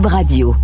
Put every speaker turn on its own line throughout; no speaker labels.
Radio.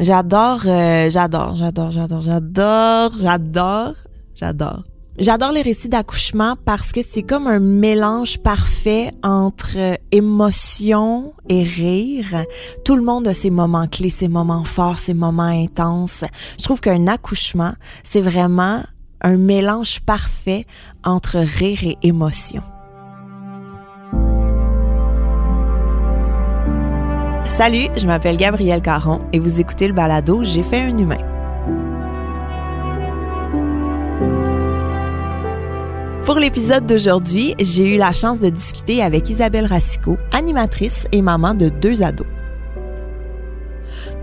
J'adore, euh, j'adore, j'adore, j'adore, j'adore, j'adore, j'adore. J'adore les récits d'accouchement parce que c'est comme un mélange parfait entre émotion et rire. Tout le monde a ses moments clés, ses moments forts, ses moments intenses. Je trouve qu'un accouchement, c'est vraiment un mélange parfait entre rire et émotion. Salut, je m'appelle Gabrielle Caron et vous écoutez le balado J'ai fait un humain. Pour l'épisode d'aujourd'hui, j'ai eu la chance de discuter avec Isabelle Racicot, animatrice et maman de deux ados.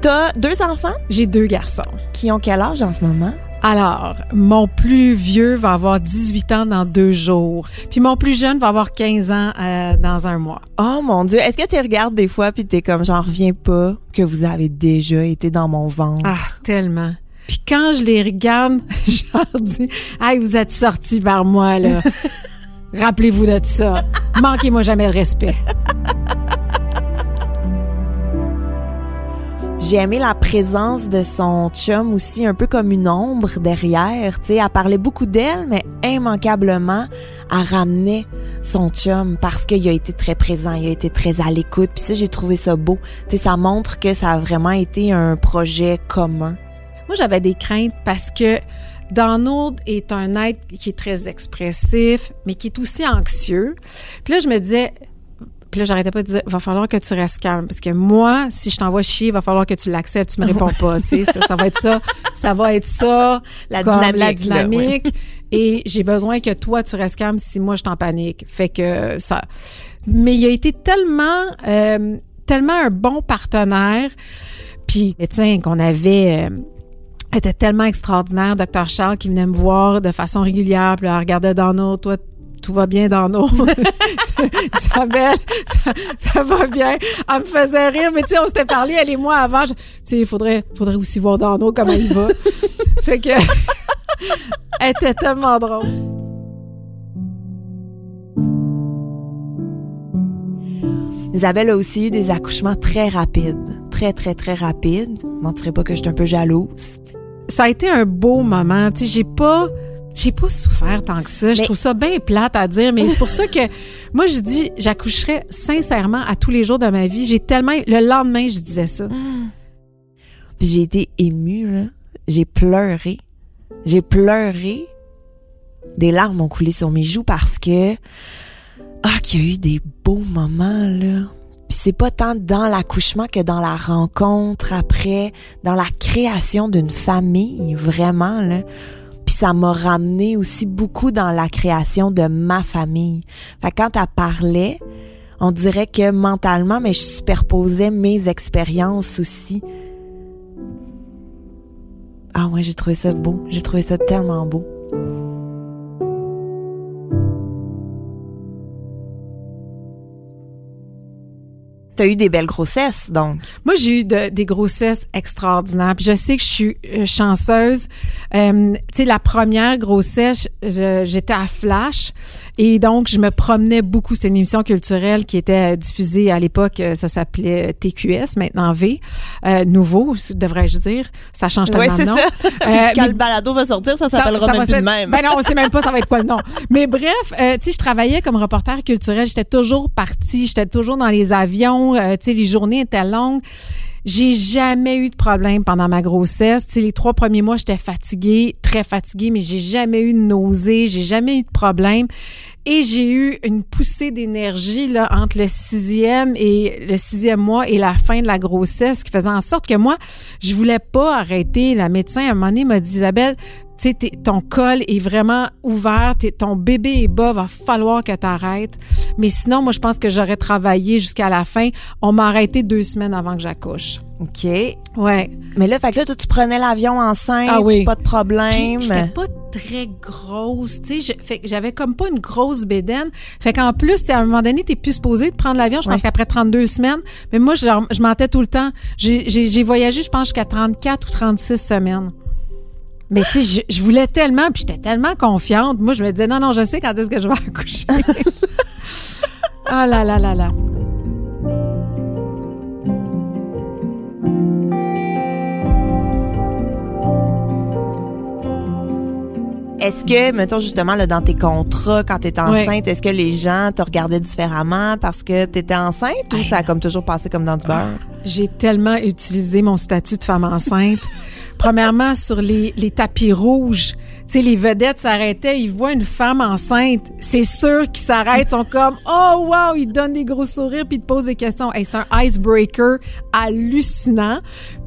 T'as deux enfants?
J'ai deux garçons.
qui ont quel âge en ce moment?
Alors, mon plus vieux va avoir 18 ans dans deux jours. Puis mon plus jeune va avoir 15 ans euh, dans un mois.
Oh mon dieu, est-ce que tu regardes des fois puis t'es comme j'en reviens pas que vous avez déjà été dans mon ventre?
Ah, tellement. Puis quand je les regarde, je leur dis Hey, vous êtes sortis par moi, là. Rappelez-vous de ça. Manquez-moi jamais de respect.
J'ai aimé la présence de son chum aussi, un peu comme une ombre derrière. Tu sais, elle parlait beaucoup d'elle, mais immanquablement, elle ramenait son chum parce qu'il a été très présent, il a été très à l'écoute. Puis ça, j'ai trouvé ça beau. Tu sais, ça montre que ça a vraiment été un projet commun.
Moi, j'avais des craintes parce que Donald est un être qui est très expressif, mais qui est aussi anxieux. Puis là, je me disais, puis là, j'arrêtais pas de dire, va falloir que tu restes calme. Parce que moi, si je t'envoie chier, va falloir que tu l'acceptes, tu me réponds pas. Tu sais, ça, ça va être ça. Ça va être ça.
La dynamique,
La
là,
dynamique. Et j'ai besoin que toi, tu restes calme si moi, je t'en panique. Fait que ça. Mais il a été tellement, euh, tellement un bon partenaire. Puis, tiens, qu'on avait. euh, était tellement extraordinaire, Dr. Charles, qui venait me voir de façon régulière, puis elle regardait dans nos, toi, tout va bien dans nos. Isabelle, ça, ça va bien. Elle me faisait rire, mais tu sais, on s'était parlé, elle et moi, avant. Tu sais, il faudrait, faudrait aussi voir dans nos comment il va. fait que. elle était tellement drôle.
Isabelle a aussi eu des accouchements très rapides. Très, très, très rapides. Je mentirais pas que je suis un peu jalouse.
Ça a été un beau moment. Tu sais, j'ai pas. J'ai pas souffert tant que ça. Je trouve ça bien plate à dire, mais c'est pour ça que moi, je dis, j'accoucherais sincèrement à tous les jours de ma vie. J'ai tellement. Le lendemain, je disais ça.
Puis j'ai été émue, là. J'ai pleuré. J'ai pleuré. Des larmes ont coulé sur mes joues parce que. Ah, qu'il y a eu des beaux moments, là. Puis c'est pas tant dans l'accouchement que dans la rencontre après, dans la création d'une famille, vraiment, là. Puis ça m'a ramené aussi beaucoup dans la création de ma famille. Fait que quand elle parlait, on dirait que mentalement, mais je superposais mes expériences aussi. Ah ouais, j'ai trouvé ça beau. J'ai trouvé ça tellement beau. T'as eu des belles grossesses, donc.
Moi, j'ai eu de- des grossesses extraordinaires. Puis je sais que je suis euh, chanceuse. Euh, tu sais, la première grossesse, j'étais à Flash. Et donc, je me promenais beaucoup. C'est une émission culturelle qui était diffusée à l'époque. euh, Ça s'appelait TQS, maintenant V. Euh, nouveau, devrais-je dire. Ça change tellement de nom. Euh,
Quand
mais-
le balado va sortir, ça
ça-
s'appellera
ça
même plus même.
Ben non, on sait même pas ça va être quoi le nom. Mais bref, euh, tu sais, je travaillais comme reporter culturel. J'étais toujours partie. J'étais toujours dans les avions. euh, tu sais, les journées étaient longues. J'ai jamais eu de problème pendant ma grossesse. Tu sais, les trois premiers mois, j'étais fatiguée, très fatiguée, mais j'ai jamais eu de nausée, j'ai jamais eu de problème. Et j'ai eu une poussée d'énergie là entre le sixième et le sixième mois et la fin de la grossesse qui faisait en sorte que moi, je voulais pas arrêter. La médecin, à un moment donné, m'a dit, Isabelle, tu sais, ton col est vraiment ouvert, t'es- ton bébé est bas, va falloir que tu arrêtes. Mais sinon, moi, je pense que j'aurais travaillé jusqu'à la fin. On m'a arrêté deux semaines avant que j'accouche.
OK.
Ouais.
Mais là, fait que là, toi, tu prenais l'avion enceinte,
Ah oui.
pas de problème.
Puis j'étais pas très grosse, tu sais, fait j'avais comme pas une grosse bédaine. Fait qu'en plus, à un moment donné, t'es plus supposé de prendre l'avion, je pense
Ouais.
qu'après 32 semaines, mais moi, je mentais tout le temps. J'ai- voyagé, je pense, jusqu'à 34 ou 36 semaines. Mais tu sais, je, je voulais tellement, puis j'étais tellement confiante. Moi, je me disais, non, non, je sais quand est-ce que je vais accoucher. Ah là là là là.
Est-ce que, mettons justement, là, dans tes contrats, quand
Ouais.
enceinte, est-ce que les gens te regardaient différemment parce que t'étais enceinte ou ça a comme toujours passé comme dans du beurre?
J'ai tellement utilisé mon statut de femme enceinte. Premièrement, sur les, les tapis rouges, tu sais, les vedettes s'arrêtaient, ils voient une femme enceinte. C'est sûr qu'ils s'arrêtent, ils sont comme « Oh, wow! » Ils te donnent des gros sourires puis ils te posent des questions. Hey, c'est un icebreaker hallucinant.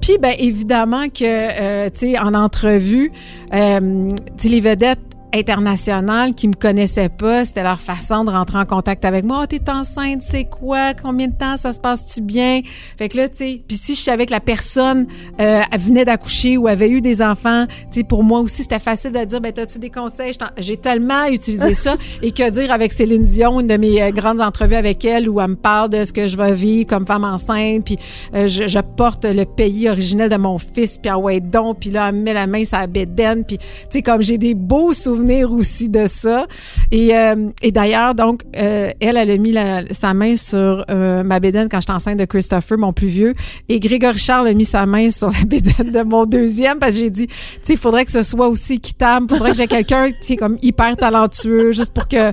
Puis, ben évidemment que, euh, tu sais, en entrevue, euh, les vedettes internationales qui me connaissaient pas, c'était leur façon de rentrer en contact avec moi. Oh, t'es enceinte, c'est quoi? Combien de temps? Ça se passe-tu bien? Fait que là, tu sais, puis si je savais que la personne euh, elle venait d'accoucher ou avait eu des enfants, tu sais, pour moi aussi, c'était facile de dire, ben, t'as-tu des conseils? J'ai tellement utilisé ça. Et que dire avec Céline Dion, une de mes euh, grandes entrevues avec elle, où elle me parle de ce que je vais vivre comme femme enceinte, puis euh, je, je porte le pays originel de mon fils, puis ah ouais, donc, puis là, elle me met la main sur la bédaine, puis tu sais, comme j'ai des beaux souvenirs aussi de ça. Et, euh, et d'ailleurs, donc, euh, elle, elle a mis la- sa main sur euh, ma bédaine quand j'étais enceinte de Christopher, mon plus vieux, et Grégory Charles a mis sa main sur la bédaine de mon deuxième, parce que j'ai dit, tu sais, il faudrait que ce soit aussi équitable, il faudrait que j'ai quelqu'un qui est comme hyper talentueux, juste pour que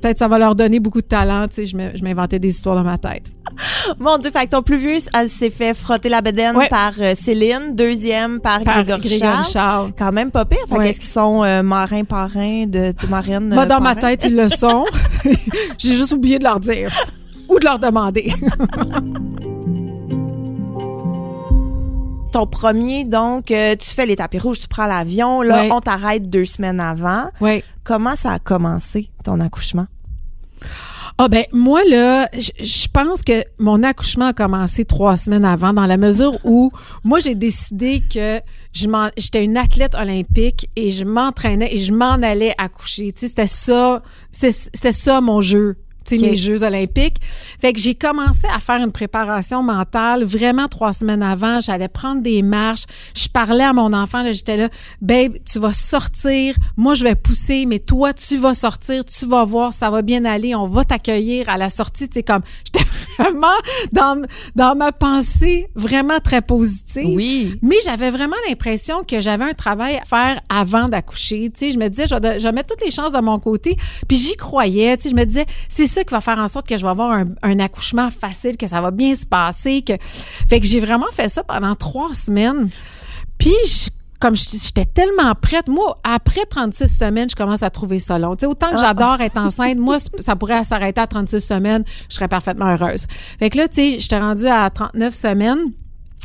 peut-être ça va leur donner beaucoup de talent, tu sais, je m'inventais des histoires dans ma tête.
Mon Dieu, fait que ton plus vieux, elle s'est fait frotter la bedaine
Ouais.
par Céline, deuxième par,
Par
Grégory,
Grégory
Charles.
Charles.
Quand même pas pire. Fait
Ouais.
qu'est-ce qu'ils sont marins de?
Moi,
euh,
dans ma
parrain?
tête, ils le sont. J'ai juste oublié de leur dire. Ou de leur demander.
Ton premier, donc, euh, tu fais les tapis rouges, tu prends l'avion. Là, on t'arrête deux semaines avant.
Oui.
Comment ça a commencé, ton accouchement?
Ah ben moi là, je pense que mon accouchement a commencé trois semaines avant, dans la mesure où moi j'ai décidé que je j'étais une athlète olympique et je m'entraînais et je m'en allais accoucher. Tu sais, c'était ça, c'était ça mon jeu. Tu sais,
Ok.
mes Jeux olympiques. Fait que j'ai commencé à faire une préparation mentale vraiment trois semaines avant. J'allais prendre des marches. Je parlais à mon enfant. là, J'étais là, babe, tu vas sortir. Moi, je vais pousser, mais toi, tu vas sortir. Tu vas voir, ça va bien aller. On va t'accueillir à la sortie. Sais, comme, j'étais vraiment dans, dans ma pensée vraiment très positive.
Oui.
Mais j'avais vraiment l'impression que j'avais un travail à faire avant d'accoucher. Tu sais, je me disais, je vais, je vais mettre toutes les chances de mon côté. Puis j'y croyais. Tu sais, je me disais, c'est ça qui va faire en sorte que je vais avoir un, un accouchement facile, que ça va bien se passer. Que... Fait que j'ai vraiment fait ça pendant trois semaines. Puis, je- comme je- j'étais tellement prête, moi, après 36 semaines, je commence à trouver ça long. Tu sais, autant que j'adore être enceinte, moi, ça pourrait s'arrêter à 36 semaines, je serais parfaitement heureuse. Fait que là, tu sais, j'étais rendue à 39 semaines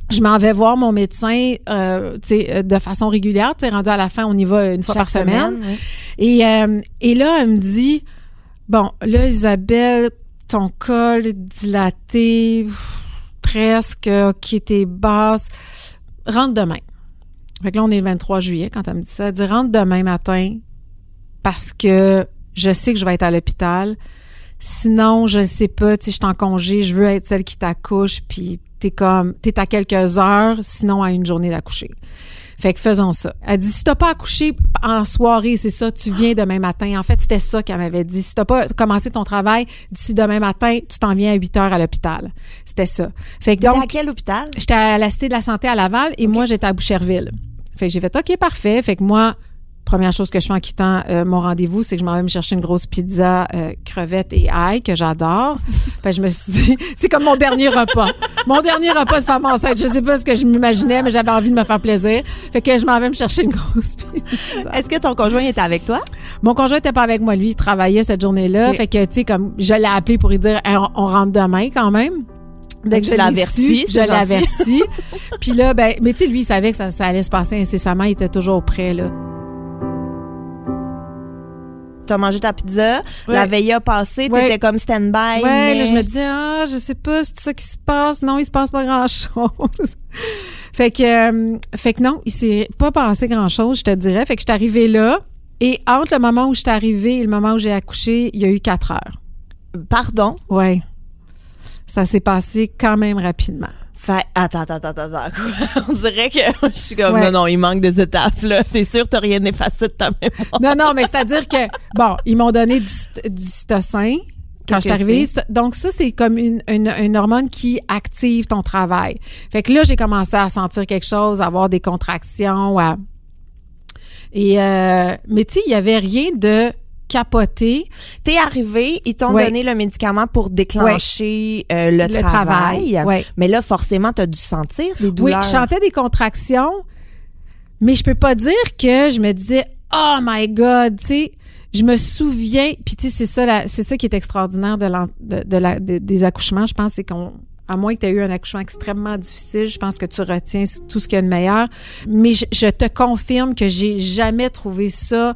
je m'en vais voir mon médecin euh, euh, de façon régulière. Rendu à la fin, on y va une fois
Chaque
par semaine.
oui.
Et, euh, et là, elle me dit, bon, là, Isabelle, ton col dilaté, presque, OK, t'es basse, rentre demain. Fait que là, on est le 23 juillet quand elle me dit ça. Elle dit, rentre demain matin parce que je sais que je vais être à l'hôpital. Sinon, je sais pas, tu sais, je suis en congé, je veux être celle qui t'accouche, puis t'es comme, t'es à quelques heures, sinon à une journée d'accoucher. Fait que faisons ça. Elle dit, si t'as pas accouché en soirée, c'est ça, tu viens demain matin. En fait, c'était ça qu'elle m'avait dit. Si t'as pas commencé ton travail d'ici demain matin, tu t'en viens à 8 heures à l'hôpital. C'était ça. Fait que
T'étais à
donc,
quel hôpital?
J'étais à la Cité de la Santé à Laval et moi, j'étais à Boucherville. Fait que j'ai fait OK, parfait. Fait que moi, première chose que je fais en quittant euh, mon rendez-vous, c'est que je m'en vais me chercher une grosse pizza, euh, crevettes et ail que j'adore. fait que je me suis dit, c'est comme mon dernier repas. Mon dernier repas de femme enceinte, je sais pas ce que je m'imaginais, mais j'avais envie de me faire plaisir. Fait que je m'en vais me chercher une grosse pizza.
Est-ce que ton conjoint était avec toi?
Mon conjoint était pas avec moi, lui, il travaillait cette journée-là. Fait que, tu sais, comme, je l'ai appelé pour lui dire, Hey, on, on rentre demain quand même. Dès
Donc,
que je
c'est
je averti. Puis là, ben, mais tu sais, lui, il savait que ça, ça allait se passer incessamment. Il était toujours prêt, là.
T'as mangé ta pizza,
Ouais.
la veille a passé,
Ouais.
t'étais comme stand-by.
Ouais,
mais-
là, je me disais, ah, je sais pas, c'est ça qui se passe. Non, il se passe pas grand-chose. fait que, euh, fait que non, il s'est pas passé grand-chose, je te dirais. Fait que je suis arrivée là. Et entre le moment où je suis arrivée et le moment où j'ai accouché, il y a eu quatre heures.
Pardon?
Ouais. Ça s'est passé quand même rapidement.
Fait, attends, attends, attends, attends. quoi? On dirait que je suis comme,
Ouais.
non, non, il manque des étapes, là. T'es sûr que t'as rien effacé de ta mémoire?
Non, non, mais c'est-à-dire que, bon, ils m'ont donné du, du cytocin quand je suis arrivée. Donc, ça, c'est comme une, une, une hormone qui active ton travail. Fait que là, j'ai commencé à sentir quelque chose, à avoir des contractions. à- Et, euh, mais tu sais, il y avait rien de capoté.
T'es arrivé, ils t'ont
Ouais.
donné le médicament pour déclencher euh, le,
Le
travail.
travail, ouais.
Mais là, forcément, t'as dû sentir des
Oui,
douleurs.
je sentais des contractions, mais je peux pas dire que je me disais oh my god, tu sais. Je me souviens, puis tu sais, c'est ça, c'est ça qui est extraordinaire de, l'en- de, de la- de- des accouchements. Je pense c'est qu'on, à moins que tu aies eu un accouchement extrêmement difficile, je pense que tu retiens tout ce qu'il y a de meilleur. Mais je, je te confirme que j'ai jamais trouvé ça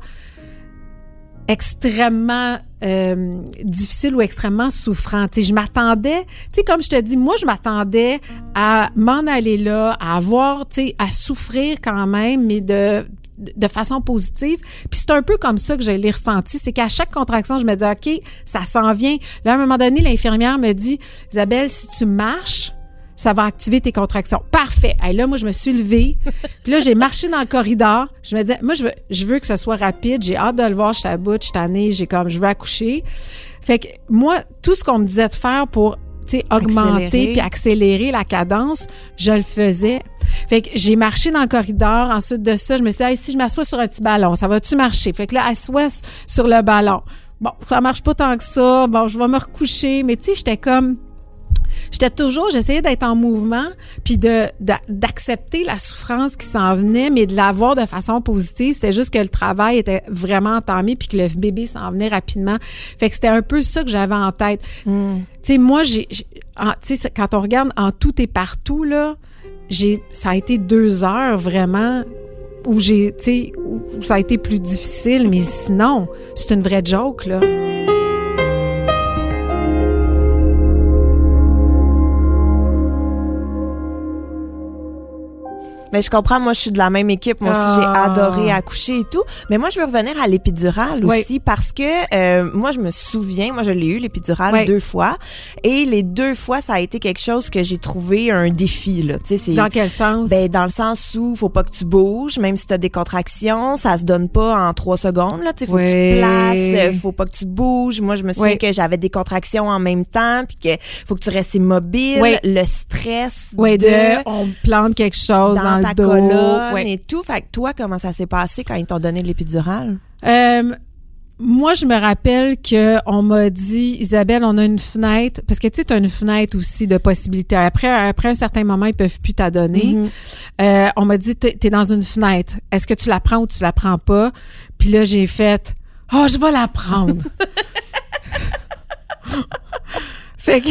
extrêmement euh, difficile ou extrêmement souffrant. Tu sais, je m'attendais, tu sais, comme je te dis, moi, je m'attendais à m'en aller là, à avoir, tu sais, à souffrir quand même, mais de de façon positive. Puis c'est un peu comme ça que je l'ai ressenti. C'est qu'à chaque contraction, je me dis, OK, ça s'en vient. Là, à un moment donné, l'infirmière me dit, Isabelle, si tu marches, ça va activer tes contractions. Parfait. Et là, moi, je me suis levée. Puis là, j'ai marché dans le corridor. Je me disais, moi, je veux, je veux que ce soit rapide. J'ai hâte de le voir. Je suis à bout, je suis tannée. J'ai comme, je veux accoucher. Fait que moi, tout ce qu'on me disait de faire pour, tu sais, augmenter
Accélérer.
puis accélérer la cadence, je le faisais. Fait que j'ai marché dans le corridor. Ensuite de ça, je me suis dit, Hey, si je m'assois sur un petit ballon, ça va-tu marcher? Fait que là, assois sur le ballon. Bon, ça marche pas tant que ça. Bon, je vais me recoucher. Mais tu sais, j'étais comme, j'étais toujours, j'essayais d'être en mouvement, puis de d'a- d'accepter la souffrance qui s'en venait, mais de la voir de façon positive. C'est juste que le travail était vraiment entamé, puis que le bébé s'en venait rapidement. Fait que c'était un peu ça que j'avais en tête.
Hmm.
Tu sais, moi, j'ai, quand on regarde en tout et partout là, j'ai, ça a été deux heures vraiment où j'ai, tu sais, où où ça a été plus difficile, mais sinon, c'est une vraie joke là.
Mais je comprends, moi, je suis de la même équipe. Moi aussi, j'ai
Ah.
adoré accoucher et tout. Mais moi, je veux revenir à l'épidurale
Oui.
aussi parce que euh, moi, je me souviens, moi, je l'ai eu, l'épidurale,
Oui.
deux fois. Et les deux fois, ça a été quelque chose que j'ai trouvé un défi, là. Tu sais, c'est...
Dans quel sens?
Ben, dans le sens où faut pas que tu bouges, même si tu as des contractions, ça se donne pas en trois secondes. Là, tu sais, faut que tu te places, faut pas que tu bouges. Moi, je me souviens que j'avais des contractions en même temps, puis que faut que tu restes immobile.
Oui.
Le stress
oui,
de,
de, on plante quelque chose dans,
dans, ta
le dos.
colonne
Ouais.
et tout. Fait que toi, comment ça s'est passé quand ils t'ont donné l'épidurale?
Euh, moi, je me rappelle que on m'a dit, Isabelle, on a une fenêtre, parce que tu sais, tu as une fenêtre aussi de possibilités. Après, après un certain moment, ils peuvent plus t'adonner.
Mhm.
Euh, on m'a dit, t'es es dans une fenêtre. Est-ce que tu la prends ou tu la prends pas? Puis là, j'ai fait, oh, je vais la prendre. fait que,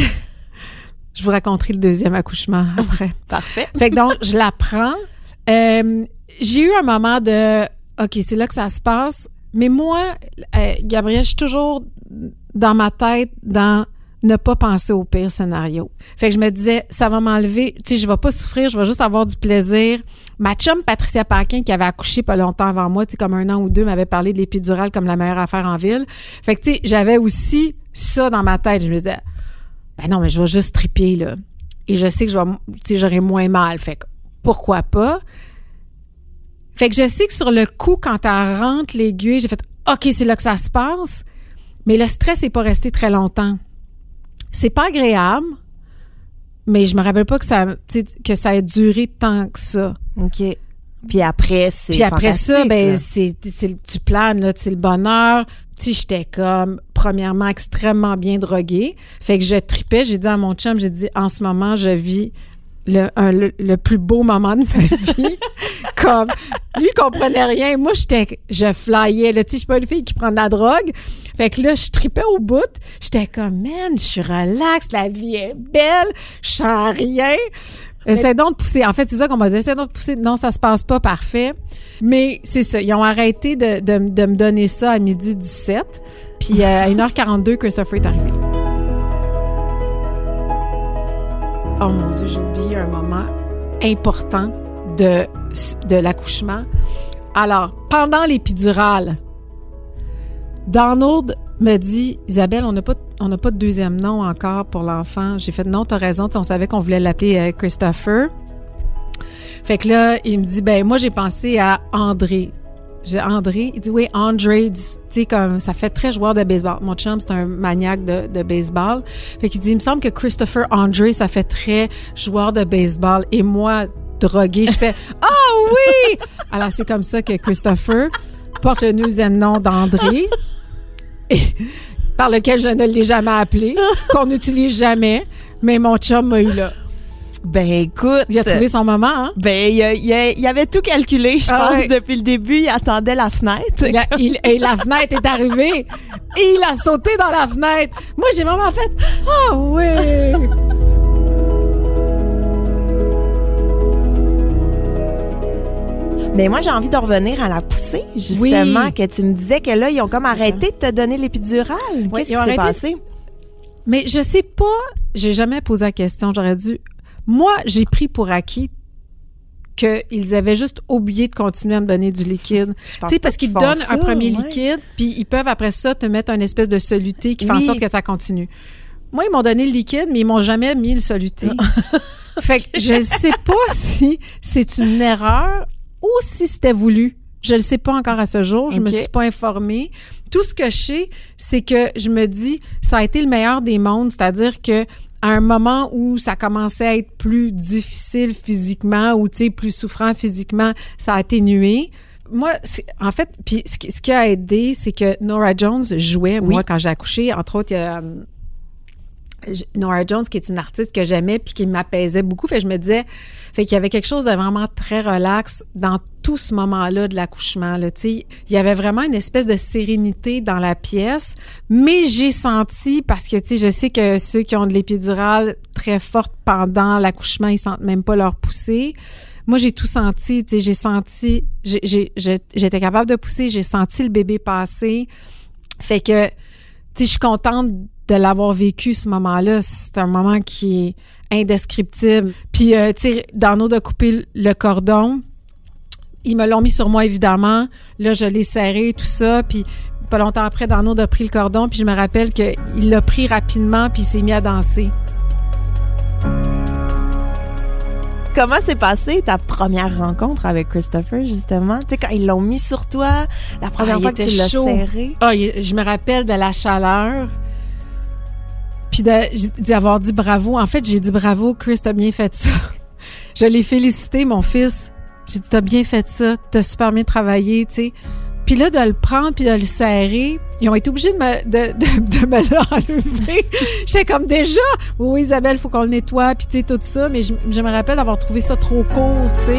je vous raconterai le deuxième accouchement après.
Parfait.
Fait que donc, je la prends. Euh, j'ai eu un moment de OK, c'est là que ça se passe. Mais moi, euh, Gabriel, je suis toujours dans ma tête dans ne pas penser au pire scénario. Fait que je me disais, ça va m'enlever, tu sais, je vais pas souffrir, je vais juste avoir du plaisir. Ma chum Patricia Paquin, qui avait accouché pas longtemps avant moi, tu sais, comme un an ou deux, m'avait parlé de l'épidurale comme la meilleure affaire en ville. Fait que, tu sais, j'avais aussi ça dans ma tête. Je me disais, ben non, mais je vais juste triper, là. Et je sais que je vais, tu sais, j'aurai moins mal. Fait que, pourquoi pas? Fait que je sais que sur le coup, quand elle rentre l'aiguille, j'ai fait, OK, c'est là que ça se passe. Mais le stress n'est pas resté très longtemps. C'est pas agréable, mais je me rappelle pas que ça, tu sais, que ça ait duré tant que ça.
OK. Puis après, c'est
Puis après ça, ben c'est tu planes là, c'est le bonheur. Tu j'étais comme premièrement extrêmement bien droguée. Fait que je tripais. J'ai dit à mon chum, j'ai dit, en ce moment, je vis le, un- le, le plus beau moment de ma vie. Comme, lui, il comprenait rien. Moi, j'étais, je flyais. Là, tu sais, je suis pas une fille qui prend de la drogue. Fait que là, je tripais au bout. J'étais comme, man, je suis relax, la vie est belle, je sens rien. Essaie donc de pousser. En fait, c'est ça qu'on m'a dit. Essaie donc de pousser. Non, ça se passe pas parfait. Mais c'est ça. Ils ont arrêté de, de- de me donner ça à midi 17. Puis euh, à 1h42, Christopher est arrivé. Oh mon Dieu, j'ai oublié un moment important de, de l'accouchement. Alors, pendant l'épidurale, Donald me dit Isabelle, on n'a pas, pas de deuxième nom encore pour l'enfant. J'ai fait non, t'as raison. On savait qu'on voulait l'appeler euh, Christopher. Fait que là, il me dit ben moi j'ai pensé à André. J'ai André, il dit oui, André, tu sais comme ça fait très joueur de baseball. Mon chum c'est un maniaque de, de baseball. Fait qu'il dit il me semble que Christopher André ça fait très joueur de baseball et moi drogué, je fais ah oui. Alors c'est comme ça que Christopher porte le deuxième nom d'André par lequel je ne l'ai jamais appelé, qu'on n'utilise jamais, mais mon chum m'a eu là.
Ben écoute,
Il a trouvé son moment, hein?
ben il, avait tout calculé, je
Ah
pense, depuis le début. Il attendait la fenêtre.
Il a- il- et la fenêtre est arrivée et il a sauté dans la fenêtre. Moi, j'ai vraiment fait Ah oui!
Mais moi, j'ai envie de revenir à la poussée, justement,
Oui.
que tu me disais que là, ils ont comme arrêté de te donner l'épidurale.
Oui,
Qu'est-ce qui s'est passé?
Mais je sais pas, j'ai jamais posé la question, j'aurais dû. Moi, j'ai pris pour acquis qu'ils avaient juste oublié de continuer à me donner du liquide. Tu sais, parce qu'ils donnent un premier
ouais.
liquide, puis ils peuvent après ça te mettre un espèce de soluté qui fait en sorte que ça continue. Moi, ils m'ont donné le liquide, mais ils m'ont jamais mis le soluté. fait que je sais pas si c'est une erreur ou si c'était voulu. Je le sais pas encore à ce jour. Je me
Ok.
suis pas informée. Tout ce que je sais, c'est que je me dis, ça a été le meilleur des mondes, c'est-à-dire que à un moment où ça commençait à être plus difficile physiquement ou tu sais plus souffrant physiquement, ça a atténué. Moi, en fait, puis ce qui, ce qui a aidé, c'est que Nora Jones jouait
Oui.
moi quand j'ai accouché. Entre autres, il y a euh, Nora Jones qui est une artiste que j'aimais puis qui m'apaisait beaucoup. Fait que je me disais, fait qu'il y avait quelque chose de vraiment très relax dans tout ce moment-là de l'accouchement. Là, il y avait vraiment une espèce de sérénité dans la pièce, mais j'ai senti parce que je sais que ceux qui ont de l'épidurale très forte pendant l'accouchement, ils sentent même pas leur poussée. Moi, j'ai tout senti. J'ai senti, j'ai- j'étais capable de pousser, j'ai senti le bébé passer. Fait que, tu sais, je suis contente de l'avoir vécu ce moment-là. C'est un moment qui est indescriptible. Puis, euh, tu sais, Dano de couper le cordon, ils me l'ont mis sur moi, évidemment. Là, je l'ai serré, tout ça. Puis, pas longtemps après, Dano a pris le cordon. Puis, je me rappelle qu'il l'a pris rapidement, puis il s'est mis à danser.
Comment s'est passée ta première rencontre avec Christopher, justement? Tu sais, quand ils l'ont mis sur toi, la première
Ah,
fois que tu l'as serré.
Ah, je me rappelle de la chaleur. Puis d'avoir dit bravo. En fait, j'ai dit bravo, Chris, t'as bien fait ça. Je l'ai félicité, mon fils. J'ai dit, t'as bien fait ça, t'as super bien travaillé, tu sais. Puis là, de le prendre puis de le serrer, ils ont été obligés de me, de, de, me l'enlever. J'étais comme déjà, oui, Isabelle, faut qu'on le nettoie, puis tu sais, tout ça. Mais je, je me rappelle d'avoir trouvé ça trop court, tu sais.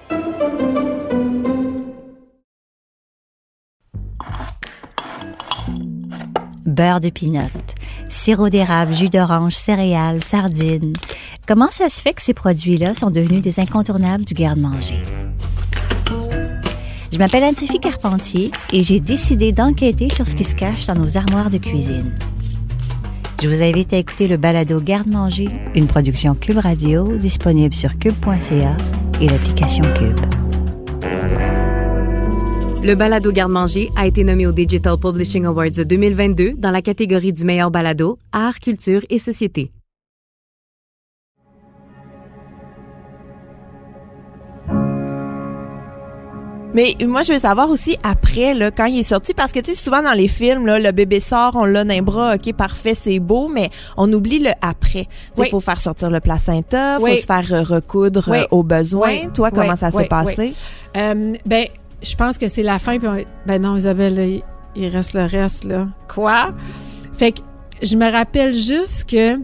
Beurre de pinot, sirop d'érable, jus d'orange, céréales, sardines. Comment ça se fait que ces produits-là sont devenus des incontournables du garde-manger? Je m'appelle Anne-Sophie Carpentier et j'ai décidé d'enquêter sur ce qui se cache dans nos armoires de cuisine. Je vous invite à écouter le balado Garde-manger, une production Cube Radio disponible sur cube.ca et l'application Cube.
Le balado Garde-manger a été nommé au Digital Publishing Awards 2022 dans la catégorie du meilleur balado, art, culture et société.
Mais moi, je veux savoir aussi après, là, quand il est sorti, parce que tu sais, souvent dans les films, là, le bébé sort, on l'a les bras, ok, parfait, c'est beau, mais on oublie le après. Il
Oui.
faut faire sortir le placenta,
Oui.
faut se faire euh, recoudre
Oui.
euh, au besoin.
Oui.
Toi, comment ça s'est passé?
Euh, ben, je pense que c'est la fin. Puis on- ben non, Isabelle, là, il, il reste le reste, là. Quoi? Fait que je me rappelle juste que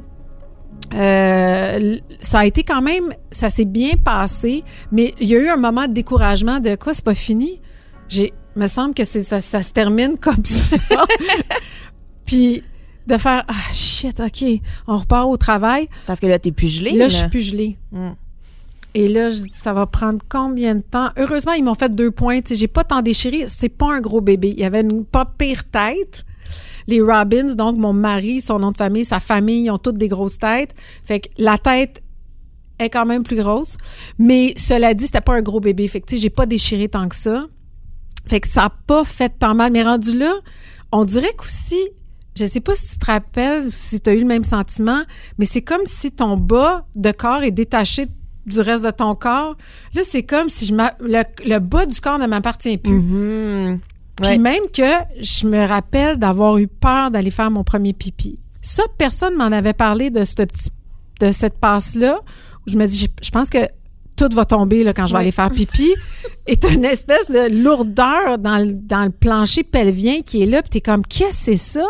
euh, ça a été quand même, ça s'est bien passé, mais il y a eu un moment de découragement de quoi, c'est pas fini? J'ai, me semble que c'est, ça, ça se termine comme ça. Puis de faire, ah shit, OK, on repart au travail.
Parce que là, t'es plus gelé.
Là, je suis plus gelée.
Mm.
Et là, je dis, ça va prendre combien de temps? Heureusement, ils m'ont fait deux points. J'ai pas tant déchiré. C'est pas un gros bébé. Il avait une pas pire tête. Les Robbins, donc mon mari, son nom de famille, sa famille, ils ont toutes des grosses têtes. Fait que la tête est quand même plus grosse. Mais cela dit, c'était pas un gros bébé. Fait que, j'ai pas déchiré tant que ça. Fait que ça a pas fait tant mal. Mais rendu là, on dirait qu'aussi, je sais pas si tu te rappelles ou si tu as eu le même sentiment, mais c'est comme si ton bas de corps est détaché du reste de ton corps. Là, c'est comme si je le, le bas du corps ne m'appartient plus.
Mhm.
Puis
Ouais.
même que je me rappelle d'avoir eu peur d'aller faire mon premier pipi. Ça, personne m'en avait parlé de, ce petit, de cette passe-là. où Je me dis, je, je pense que tout va tomber là, quand je vais
Ouais.
aller faire pipi. Et t'as une espèce de lourdeur dans le, dans le plancher pelvien qui est là. Puis t'es comme, qu'est-ce que c'est ça?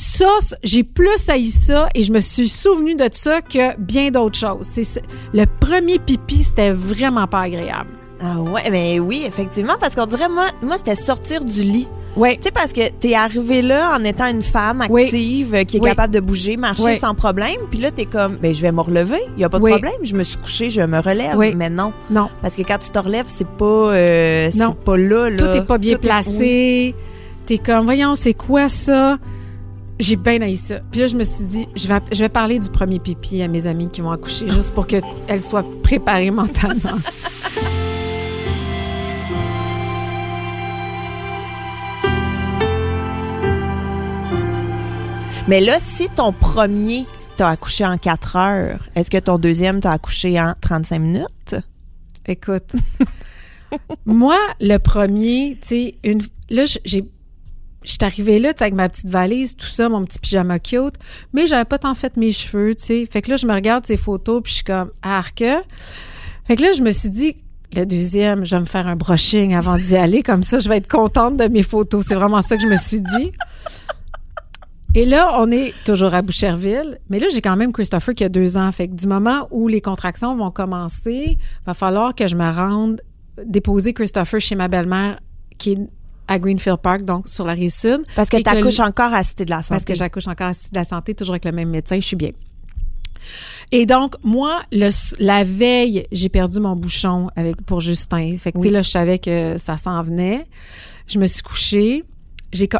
Ça, j'ai plus haï ça et je me suis souvenu de ça que bien d'autres choses. C'est- le premier pipi, c'était vraiment pas agréable.
Ah ouais, mais oui, effectivement, parce qu'on dirait, moi, moi c'était sortir du lit.
Oui.
Tu sais, parce que t'es arrivé là en étant une femme active, euh, qui est
Oui.
capable de bouger, marcher
Oui.
sans problème. Puis là, t'es comme, ben, je vais me relever. Il y a pas de problème. Je me suis couchée, je me relève.
Oui.
Mais non.
Non.
Parce que quand tu te relèves, c'est pas, euh,
Non.
pas là, là.
Tout est pas bien
Tout est-
placé. T'es comme, voyons, c'est quoi ça? J'ai bien haï ça. Puis là, je me suis dit, je vais, je vais parler du premier pipi à mes amis qui vont accoucher, juste pour qu'elles soient préparées mentalement.
Mais là, si ton premier t'a accouché en 4 heures, est-ce que ton deuxième t'a accouché en 35 minutes?
Écoute, moi, le premier, tu sais, une, là, j- j'ai, j'étais arrivée là, avec ma petite valise, tout ça, mon petit pyjama cute, mais j'avais pas tant fait mes cheveux, tu sais. Fait que là, je me regarde ces photos, puis je suis comme, arc. Fait que là, je me suis dit, le deuxième, je vais me faire un brushing avant d'y aller, comme ça, je vais être contente de mes photos. C'est vraiment ça que je me suis dit. Et là, on est toujours à Boucherville, mais là, j'ai quand même Christopher qui a deux ans. Fait que du moment où les contractions vont commencer, va falloir que je me rende déposer Christopher chez ma belle-mère qui est à Greenfield Park, donc sur la rive sud.
Parce que t'accouches
le-
encore à Cité de la Santé.
Parce que j'accouche encore à Cité de la Santé, toujours avec le même médecin, je suis bien. Et donc, moi, le, la veille, j'ai perdu mon bouchon avec, pour Justin. Fait que, tu sais,
Oui.
là, je savais que ça s'en venait. Je me suis couchée.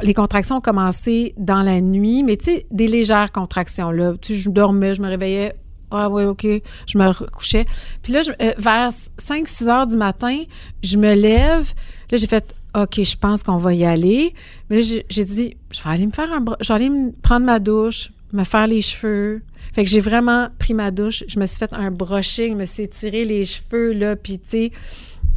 Les contractions ont commencé dans la nuit, mais tu sais, des légères contractions, là. Tu sais, je dormais, je me réveillais. Ah oui, OK. Je me recouchais. Puis là, je- euh, vers 5-6 heures du matin, je me lève. Là, j'ai fait OK, je pense qu'on va y aller. Mais là, j'ai dit, je vais aller me faire un je vais aller me prendre ma douche, me faire les cheveux. Fait que j'ai vraiment pris ma douche. Je me suis fait un brushing, je me suis étiré les cheveux, là, puis tu sais,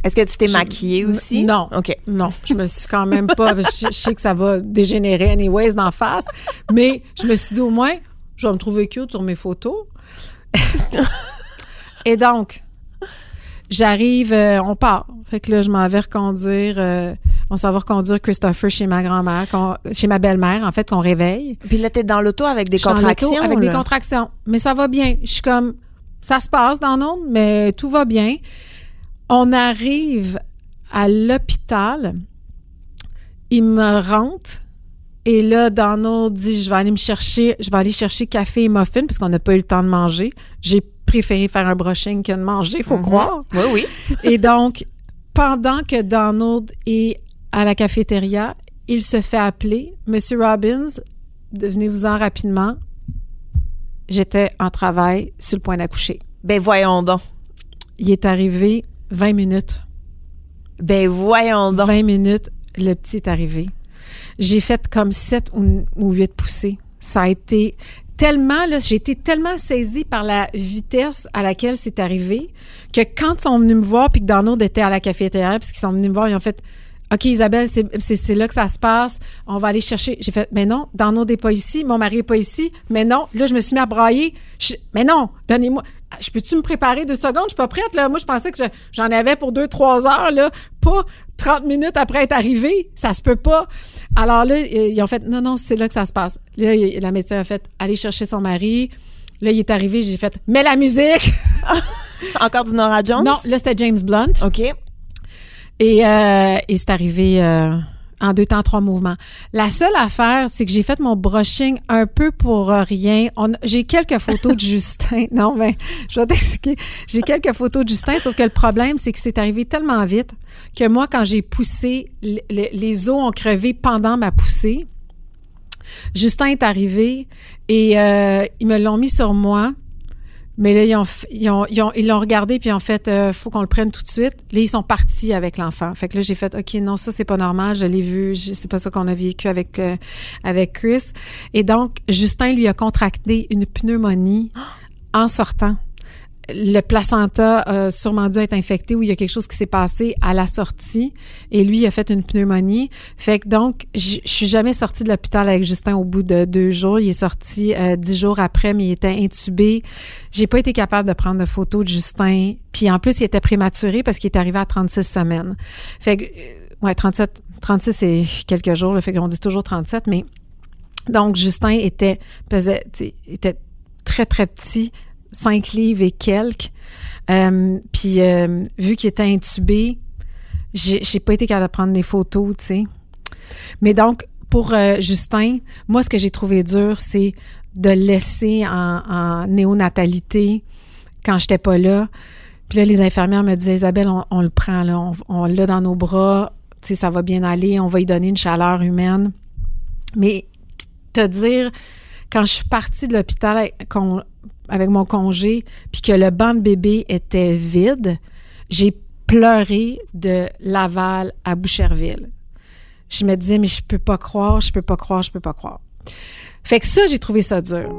Est-ce que tu t'es maquillée aussi?
Non.
OK.
non, je me suis quand même pas. je sais que ça va dégénérer anyways d'en face. Mais je me suis dit au moins, je vais me trouver cute sur mes photos. Et donc, j'arrive, euh, on part. Fait que là, je m'en vais reconduire. euh, on s'en va reconduire Christopher chez ma grand-mère, chez ma belle-mère, en fait, qu'on réveille.
Puis là, t'es dans l'auto avec des
Je
contractions.
avec
là.
des contractions. Mais ça va bien. Je suis comme, ça se passe dans l'autre, mais tout va bien. On arrive à l'hôpital. Il me rentre. Et là, Donald dit, je vais aller me chercher, je vais aller chercher café et muffin parce qu'on n'a pas eu le temps de manger. J'ai préféré faire un brushing que de manger, faut
Mhm.
croire.
Oui, oui.
Et donc, pendant que Donald est à la cafétéria, il se fait appeler. Monsieur Robbins, venez-vous-en rapidement. j'étais en travail sur le point d'accoucher.
Ben voyons donc.
Il est arrivé 20 minutes.
Ben voyons donc.
20 minutes, le petit est arrivé. J'ai fait comme 7 ou, ou 8 poussées. Ça a été tellement, là, j'ai été tellement saisie par la vitesse à laquelle c'est arrivé que quand ils sont venus me voir, puis que Donald était à la cafétéria, puis qu'ils sont venus me voir, ils ont fait OK, Isabelle, c'est- là que ça se passe. On va aller chercher. J'ai fait, mais non, Donald n'est pas ici. Mon mari n'est pas ici. Mais non. Là, je me suis mis à brailler. Mais non, donnez-moi. Je peux-tu me préparer deux secondes? Je suis pas prête, là. Moi, je pensais que je- j'en avais pour deux, trois heures, là. Pas 30 minutes après être arrivé. Ça se peut pas. Alors là, ils ont fait, non, non, c'est là que ça se passe. Là, la médecin a fait, aller chercher son mari. Là, il est arrivé. J'ai fait, mets la musique.
Encore du Nora Jones?
non, là, c'était James Blunt.
OK.
Et, euh, et c'est arrivé euh, en deux temps, trois mouvements. La seule affaire, c'est que j'ai fait mon brushing un peu pour rien. J'ai quelques photos de Justin. Non, mais je vais t'expliquer. J'ai quelques photos de Justin, sauf que le problème, c'est que c'est arrivé tellement vite que moi, quand j'ai poussé, le- le- les os ont crevé pendant ma poussée. Justin est arrivé et euh, ils me l'ont mis sur moi. Mais là, ils ont, f- ils ont, ont- l'ont regardé puis ont fait, euh, faut qu'on le prenne tout de suite. Là, ils sont partis avec l'enfant. Fait que là, j'ai fait, ok, non, ça c'est pas normal. Je l'ai vu. C'est pas ça qu'on a vécu avec euh, avec Chris. Et donc, Justin lui a contracté une pneumonie en sortant. Le placenta a sûrement dû être infecté ou il y a quelque chose qui s'est passé à la sortie et lui il a fait une pneumonie. Fait que donc, je suis jamais sortie de l'hôpital avec Justin au bout de deux jours. Il est sorti euh, dix jours après, mais il était intubé. J'ai pas été capable de prendre de photos de Justin. Puis en plus, il était prématuré parce qu'il est arrivé à 36 semaines. Fait que, euh, ouais, 37, 36 c'est quelques jours, là, fait qu'on dit toujours 37, mais donc Justin était, pesait, était très, très petit, 5 livres et quelques. Euh, puis euh, vu qu'il était intubé, j'ai pas été capable de prendre des photos, tu sais. Mais donc, pour euh, Justin, moi, ce que j'ai trouvé dur, c'est de laisser en, néonatalité quand j'étais pas là. Puis là, les infirmières me disaient, Isabelle, on, le prend, là, on, on l'a dans nos bras, tu sais, ça va bien aller, on va lui donner une chaleur humaine. Mais te dire, quand je suis partie de l'hôpital con- avec mon congé, puis que le banc de bébé était vide, j'ai pleuré de Laval à Boucherville. Je me disais, mais je peux pas croire, je peux pas croire, je peux pas croire. Fait que ça, j'ai trouvé ça dur.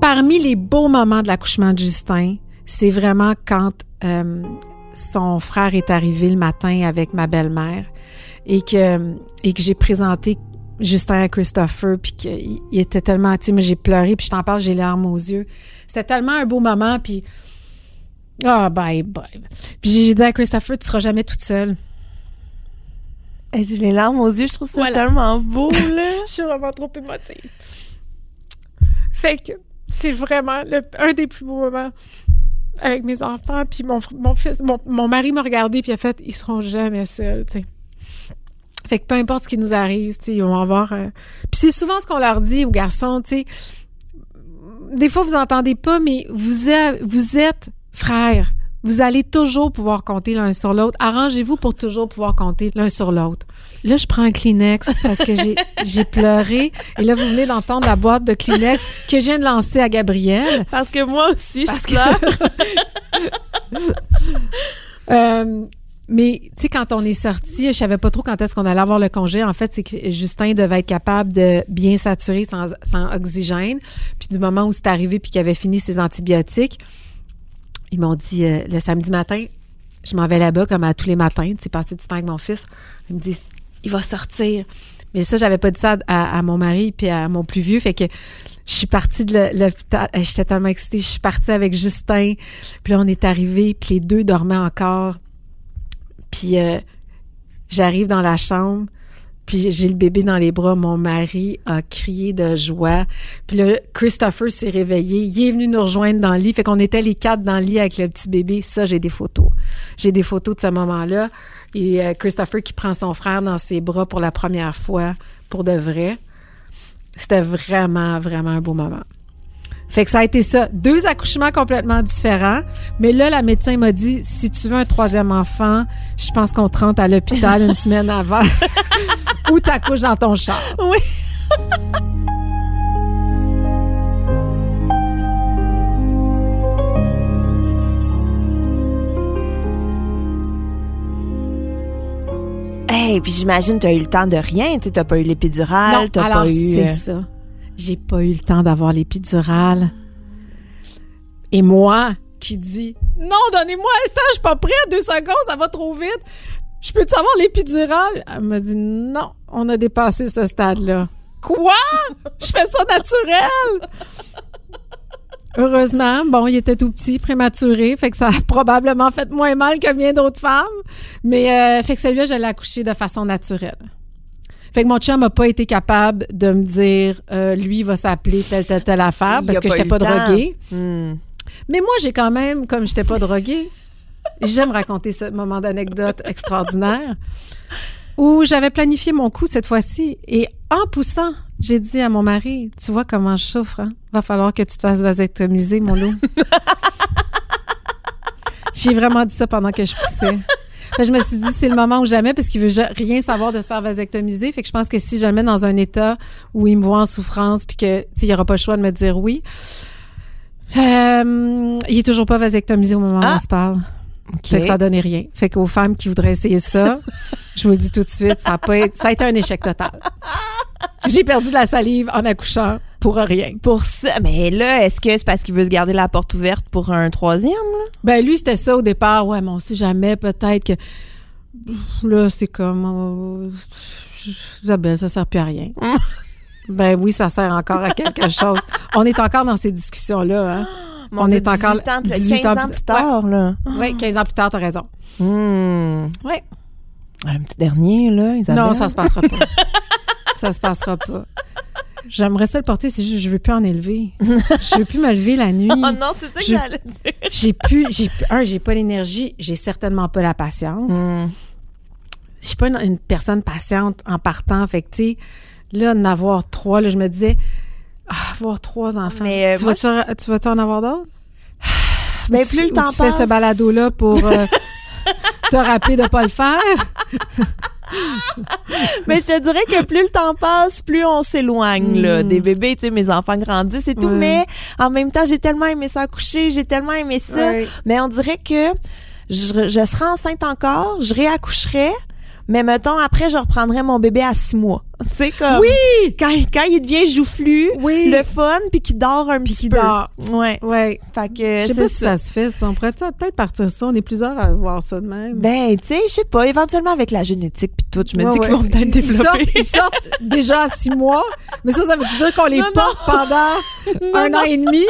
Parmi les beaux moments de l'accouchement de Justin, c'est vraiment quand euh, son frère est arrivé le matin avec ma belle-mère et que, et que j'ai présenté Justin à Christopher, puis qu'il il était tellement, tu sais, j'ai pleuré, puis je t'en parle, j'ai les larmes aux yeux. C'était tellement un beau moment, puis ah, bye, bye. Puis j'ai dit à Christopher, tu seras jamais toute seule.
J'ai les larmes aux yeux, je trouve ça
Voilà.
tellement beau, là.
Je suis vraiment trop émotive. Fait que c'est vraiment le- un des plus beaux moments avec mes enfants. Puis mon, mon fils, mon, mon mari m'a regardé puis a fait, ils seront jamais seuls, tu sais. Fait que peu importe ce qui nous arrive, tu sais, ils vont avoir. euh, Puis c'est souvent ce qu'on leur dit aux garçons, tu sais. Des fois, vous entendez pas, mais vous êtes, vous êtes frères. Vous allez toujours pouvoir compter l'un sur l'autre. Arrangez-vous pour toujours pouvoir compter l'un sur l'autre. Là, je prends un Kleenex parce que j'ai, j'ai pleuré. Et là, vous venez d'entendre la boîte de Kleenex que je viens de lancer à Gabrielle.
Parce que moi aussi,
Parce
je
que-
pleure.
Euh, mais tu sais, quand on est sorti, je savais pas trop quand est-ce qu'on allait avoir le congé. En fait, c'est que Justin devait être capable de bien saturer sans, oxygène. Puis du moment où c'est arrivé puis qu'il avait fini ses antibiotiques, ils m'ont dit euh, le samedi matin, je m'en vais là-bas comme à tous les matins, tu sais, passer du temps avec mon fils. Ils me disent, il va sortir. Mais ça, j'avais pas dit ça à, à mon mari puis à mon plus vieux. Fait que je suis partie de l'h- l'hôpital. euh, J'étais tellement excitée. Je suis partie avec Justin. Puis là, on est arrivé, puis les deux dormaient encore. Puis euh, j'arrive dans la chambre, puis j'ai le bébé dans les bras. Mon mari a crié de joie. Puis là, Christopher s'est réveillé. Il est venu nous rejoindre dans le lit. Fait qu'on était les quatre dans le lit avec le petit bébé. Ça, j'ai des photos. J'ai des photos de ce moment-là. Et euh, Christopher qui prend son frère dans ses bras pour la première fois, pour de vrai. C'était vraiment, vraiment un beau moment. Fait que ça a été ça. Deux accouchements complètement différents. Mais là, la médecin m'a dit, si tu veux un troisième enfant, je pense qu'on te rentre à l'hôpital une semaine avant. ou t'accouches dans ton char.
Oui. Hey, puis j'imagine t'as eu le temps de rien, tu t'as pas eu l'épidurale,
alors
pas eu.
c'est
euh,
ça. J'ai pas eu le temps d'avoir l'épidurale. Et moi, qui dis Non, donnez-moi le temps, je suis pas prête, deux secondes, ça va trop vite. Je peux-tu avoir l'épidurale? Elle m'a dit Non, on a dépassé ce stade-là. Quoi? Je fais ça naturel! Heureusement, bon, il était tout petit, prématuré, fait que ça a probablement fait moins mal que bien d'autres femmes. Mais euh, fait que celui-là, je l'ai accouché de façon naturelle. Fait que mon chum n'a pas été capable de me dire, euh, lui, va s'appeler telle, telle, telle affaire parce que
pas
j'étais
eu
pas
temps.
droguée.
hmm.
Mais moi, j'ai quand même, comme j'étais pas droguée, j'aime raconter ce moment d'anecdote extraordinaire où j'avais planifié mon coup cette fois-ci et en poussant, j'ai dit à mon mari, tu vois comment je souffre, hein? Va falloir que tu te fasses vasectomiser, mon loup. j'ai vraiment dit ça pendant que je poussais. Fait que je me suis dit, c'est le moment ou jamais, parce qu'il veut rien savoir de se faire vasectomiser. Fait que je pense que si je le mets dans un état où il me voit en souffrance, puis que, il aura pas le choix de me dire oui. Euh, il est toujours pas vasectomisé au moment où
Ah.
on se parle. Fait que ça donnait rien. Fait qu'aux femmes qui voudraient essayer ça, je vous le dis tout de suite, ça a, pas été- ça a été un échec total. J'ai perdu de la salive en accouchant pour rien.
Pour ça, mais là, est-ce que c'est parce qu'il veut se garder la porte ouverte pour un troisième? Là?
Ben lui, c'était ça au départ. Ouais, mais on sait jamais, peut-être que là, c'est comme euh, Isabelle, ça sert plus à rien. ben oui, ça sert encore à quelque chose. On est encore dans ces discussions-là. Hein?
Mon
On est encore
18 ans,
18
15
ans
ans
plus-
tard, là.
Oui, 15 ans plus tard, t'as raison.
Hmm.
Ouais.
Un petit dernier, là, Isabelle?
Non, ça se passera pas. ça se passera pas. J'aimerais ça le porter, c'est juste je veux plus en élever. Je veux plus me lever la nuit.
Oh non, c'est ça que
Je-
j'allais dire.
J'ai plus, j'ai un, j'ai pas l'énergie, j'ai certainement pas la patience.
Hmm.
Je suis pas une, une personne patiente en partant. Fait que, tu sais, là, en avoir trois, là, je me disais, avoir trois enfants.
Mais, euh,
tu,
moi,
vas-tu, tu vas-tu en avoir d'autres?
Ben,
tu-
plus le temps
tu fais ce
passe-
balado-là pour euh, te rappeler de pas le faire?
Mais je te dirais que plus le temps passe, plus on s'éloigne là,
Mm.
des bébés. Tu sais, mes enfants grandissent et tout. Mais en même temps, j'ai tellement aimé ça accoucher, j'ai tellement aimé ça. Mais on dirait que je, je serai enceinte encore, je réaccoucherai. Mais mettons, après, je reprendrai mon bébé à six mois. Tu sais, comme.
Oui!
Quand, quand il devient joufflu,
Oui.
le fun, puis qu'il dort un petit peu.
dort.
Ouais.
Ouais.
Fait que
Je sais pas si
ça.
ça se fait. ça. On pourrait peut-être partir ça. On est plusieurs à voir ça de même.
Ben, tu sais, je sais pas, éventuellement avec la génétique puis tout, je me
Ouais,
dis
ouais.
qu'ils vont peut-être développer.
sortent, ils sortent déjà à six mois, mais ça, ça veut dire qu'on les
Non,
porte pendant un an et demi.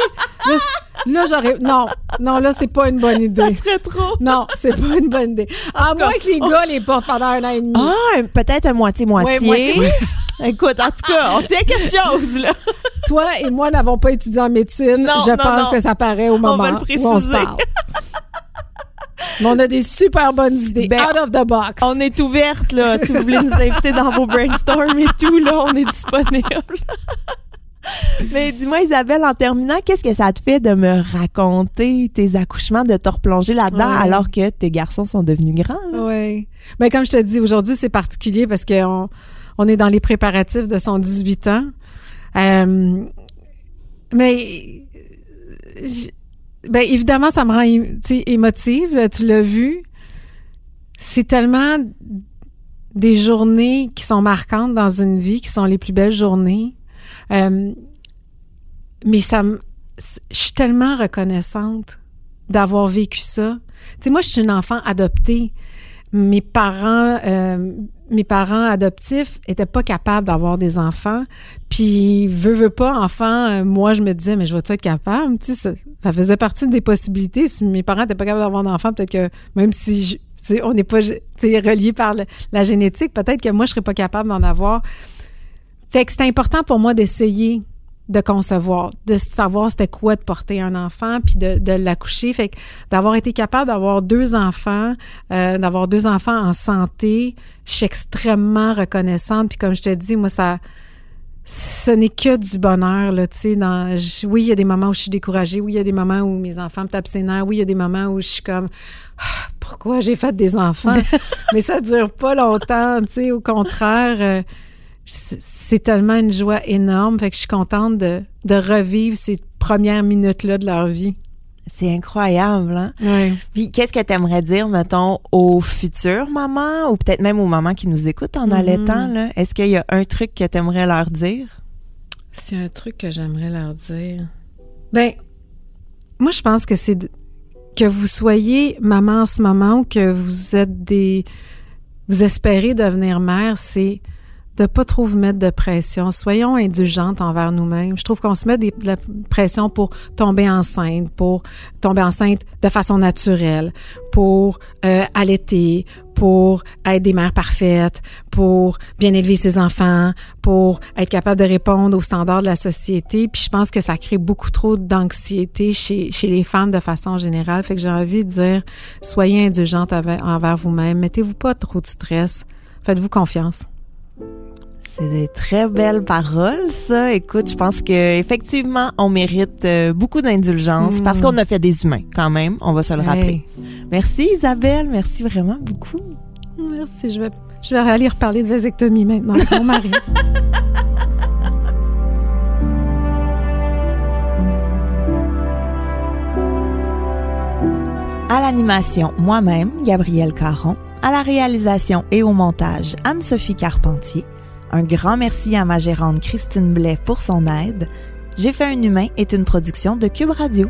Là, j'aurais. Non, non, là, c'est pas une bonne
Ça
idée.
serait trop.
Non, c'est pas une bonne idée. À moins que les gars les portent pendant un an et demi.
Ah, peut-être un moitié-moitié.
Ouais, moitié.
Écoute, en tout cas, on tient quelque chose, là.
Toi et moi n'avons pas étudié en médecine.
Non,
Je
non,
pense
non.
que ça paraît au moment
va le
où on se parle. Mais on a des super bonnes idées.
Ben,
out of the box.
On est ouverte, là. Si vous voulez nous inviter dans vos brainstorms et tout, là, on est disponible. Mais dis-moi, Isabelle, en terminant, qu'est-ce que ça te fait de me raconter tes accouchements, de te replonger là-dedans
Ouais.
alors que tes garçons sont devenus grands?
Oui. Mais comme je te dis, aujourd'hui, c'est particulier parce qu'on on est dans les préparatifs de son 18 ans. Euh, mais ben, évidemment, ça me rend émotive. Tu l'as vu. C'est tellement des journées qui sont marquantes dans une vie, qui sont les plus belles journées. Euh, mais ça je suis tellement reconnaissante d'avoir vécu ça. Tu sais, moi, je suis une enfant adoptée. Mes parents, euh, mes parents adoptifs étaient pas capables d'avoir des enfants. Puis, veux, veux pas, enfant, euh, moi, je me disais, mais je vais-tu être capable? Ça, faisait partie des possibilités. Si mes parents étaient pas capables d'avoir d'enfants, peut-être que même si je- on n'est pas relié par la génétique, peut-être que moi, je serais pas capable d'en avoir. Fait que c'était important pour moi d'essayer de concevoir, de savoir c'était quoi de porter un enfant, puis de, de l'accoucher. Fait que d'avoir été capable d'avoir deux enfants, euh, d'avoir deux enfants en santé, je suis extrêmement reconnaissante. Puis comme je te dis, moi, ça, ce n'est que du bonheur, là, tu sais. Dans, je- oui, il y a des moments où je suis découragée. Oui, il y a des moments où mes enfants me tapent ses nerfs. Oui, il y a des moments où je suis comme, Ah, pourquoi j'ai fait des enfants? Mais ça dure pas longtemps, tu sais. Au contraire, euh, c'est tellement une joie énorme. Fait que je suis contente de, de revivre ces premières minutes-là de leur vie.
C'est incroyable, hein?
Oui.
Puis qu'est-ce que tu aimerais dire, mettons, aux futures mamans ou peut-être même aux mamans qui nous écoutent en allaitant, là? Est-ce qu'il y a un truc que tu aimerais leur dire?
C'est un truc que j'aimerais leur dire. Ben, moi, je pense que c'est que vous soyez maman en ce moment ou que vous êtes des. Vous espérez devenir mère, c'est de pas trop vous mettre de pression. Soyons indulgentes envers nous-mêmes. Je trouve qu'on se met des- de la pression pour tomber enceinte, pour tomber enceinte de façon naturelle, pour euh, allaiter, pour être des mères parfaites, pour bien élever ses enfants, pour être capable de répondre aux standards de la société. Puis je pense que ça crée beaucoup trop d'anxiété chez, chez les femmes de façon générale. Fait que j'ai envie de dire, soyez indulgente envers, envers vous-même. Mettez-vous pas trop de stress. Faites-vous confiance.
C'est des très belles paroles, ça. Écoute, je pense que effectivement, on mérite euh, beaucoup d'indulgence parce qu'on a fait des humains, quand même. On va se le rappeler. Merci Isabelle, merci vraiment beaucoup.
Merci. Je vais, je vais aller reparler de vasectomie maintenant avec mon mari.
À l'animation, moi-même, Gabrielle Caron. À la réalisation et au montage, Anne-Sophie Carpentier. Un grand merci à ma gérante Christine Blais pour son aide. J'ai fait un humain est une production de Cube Radio.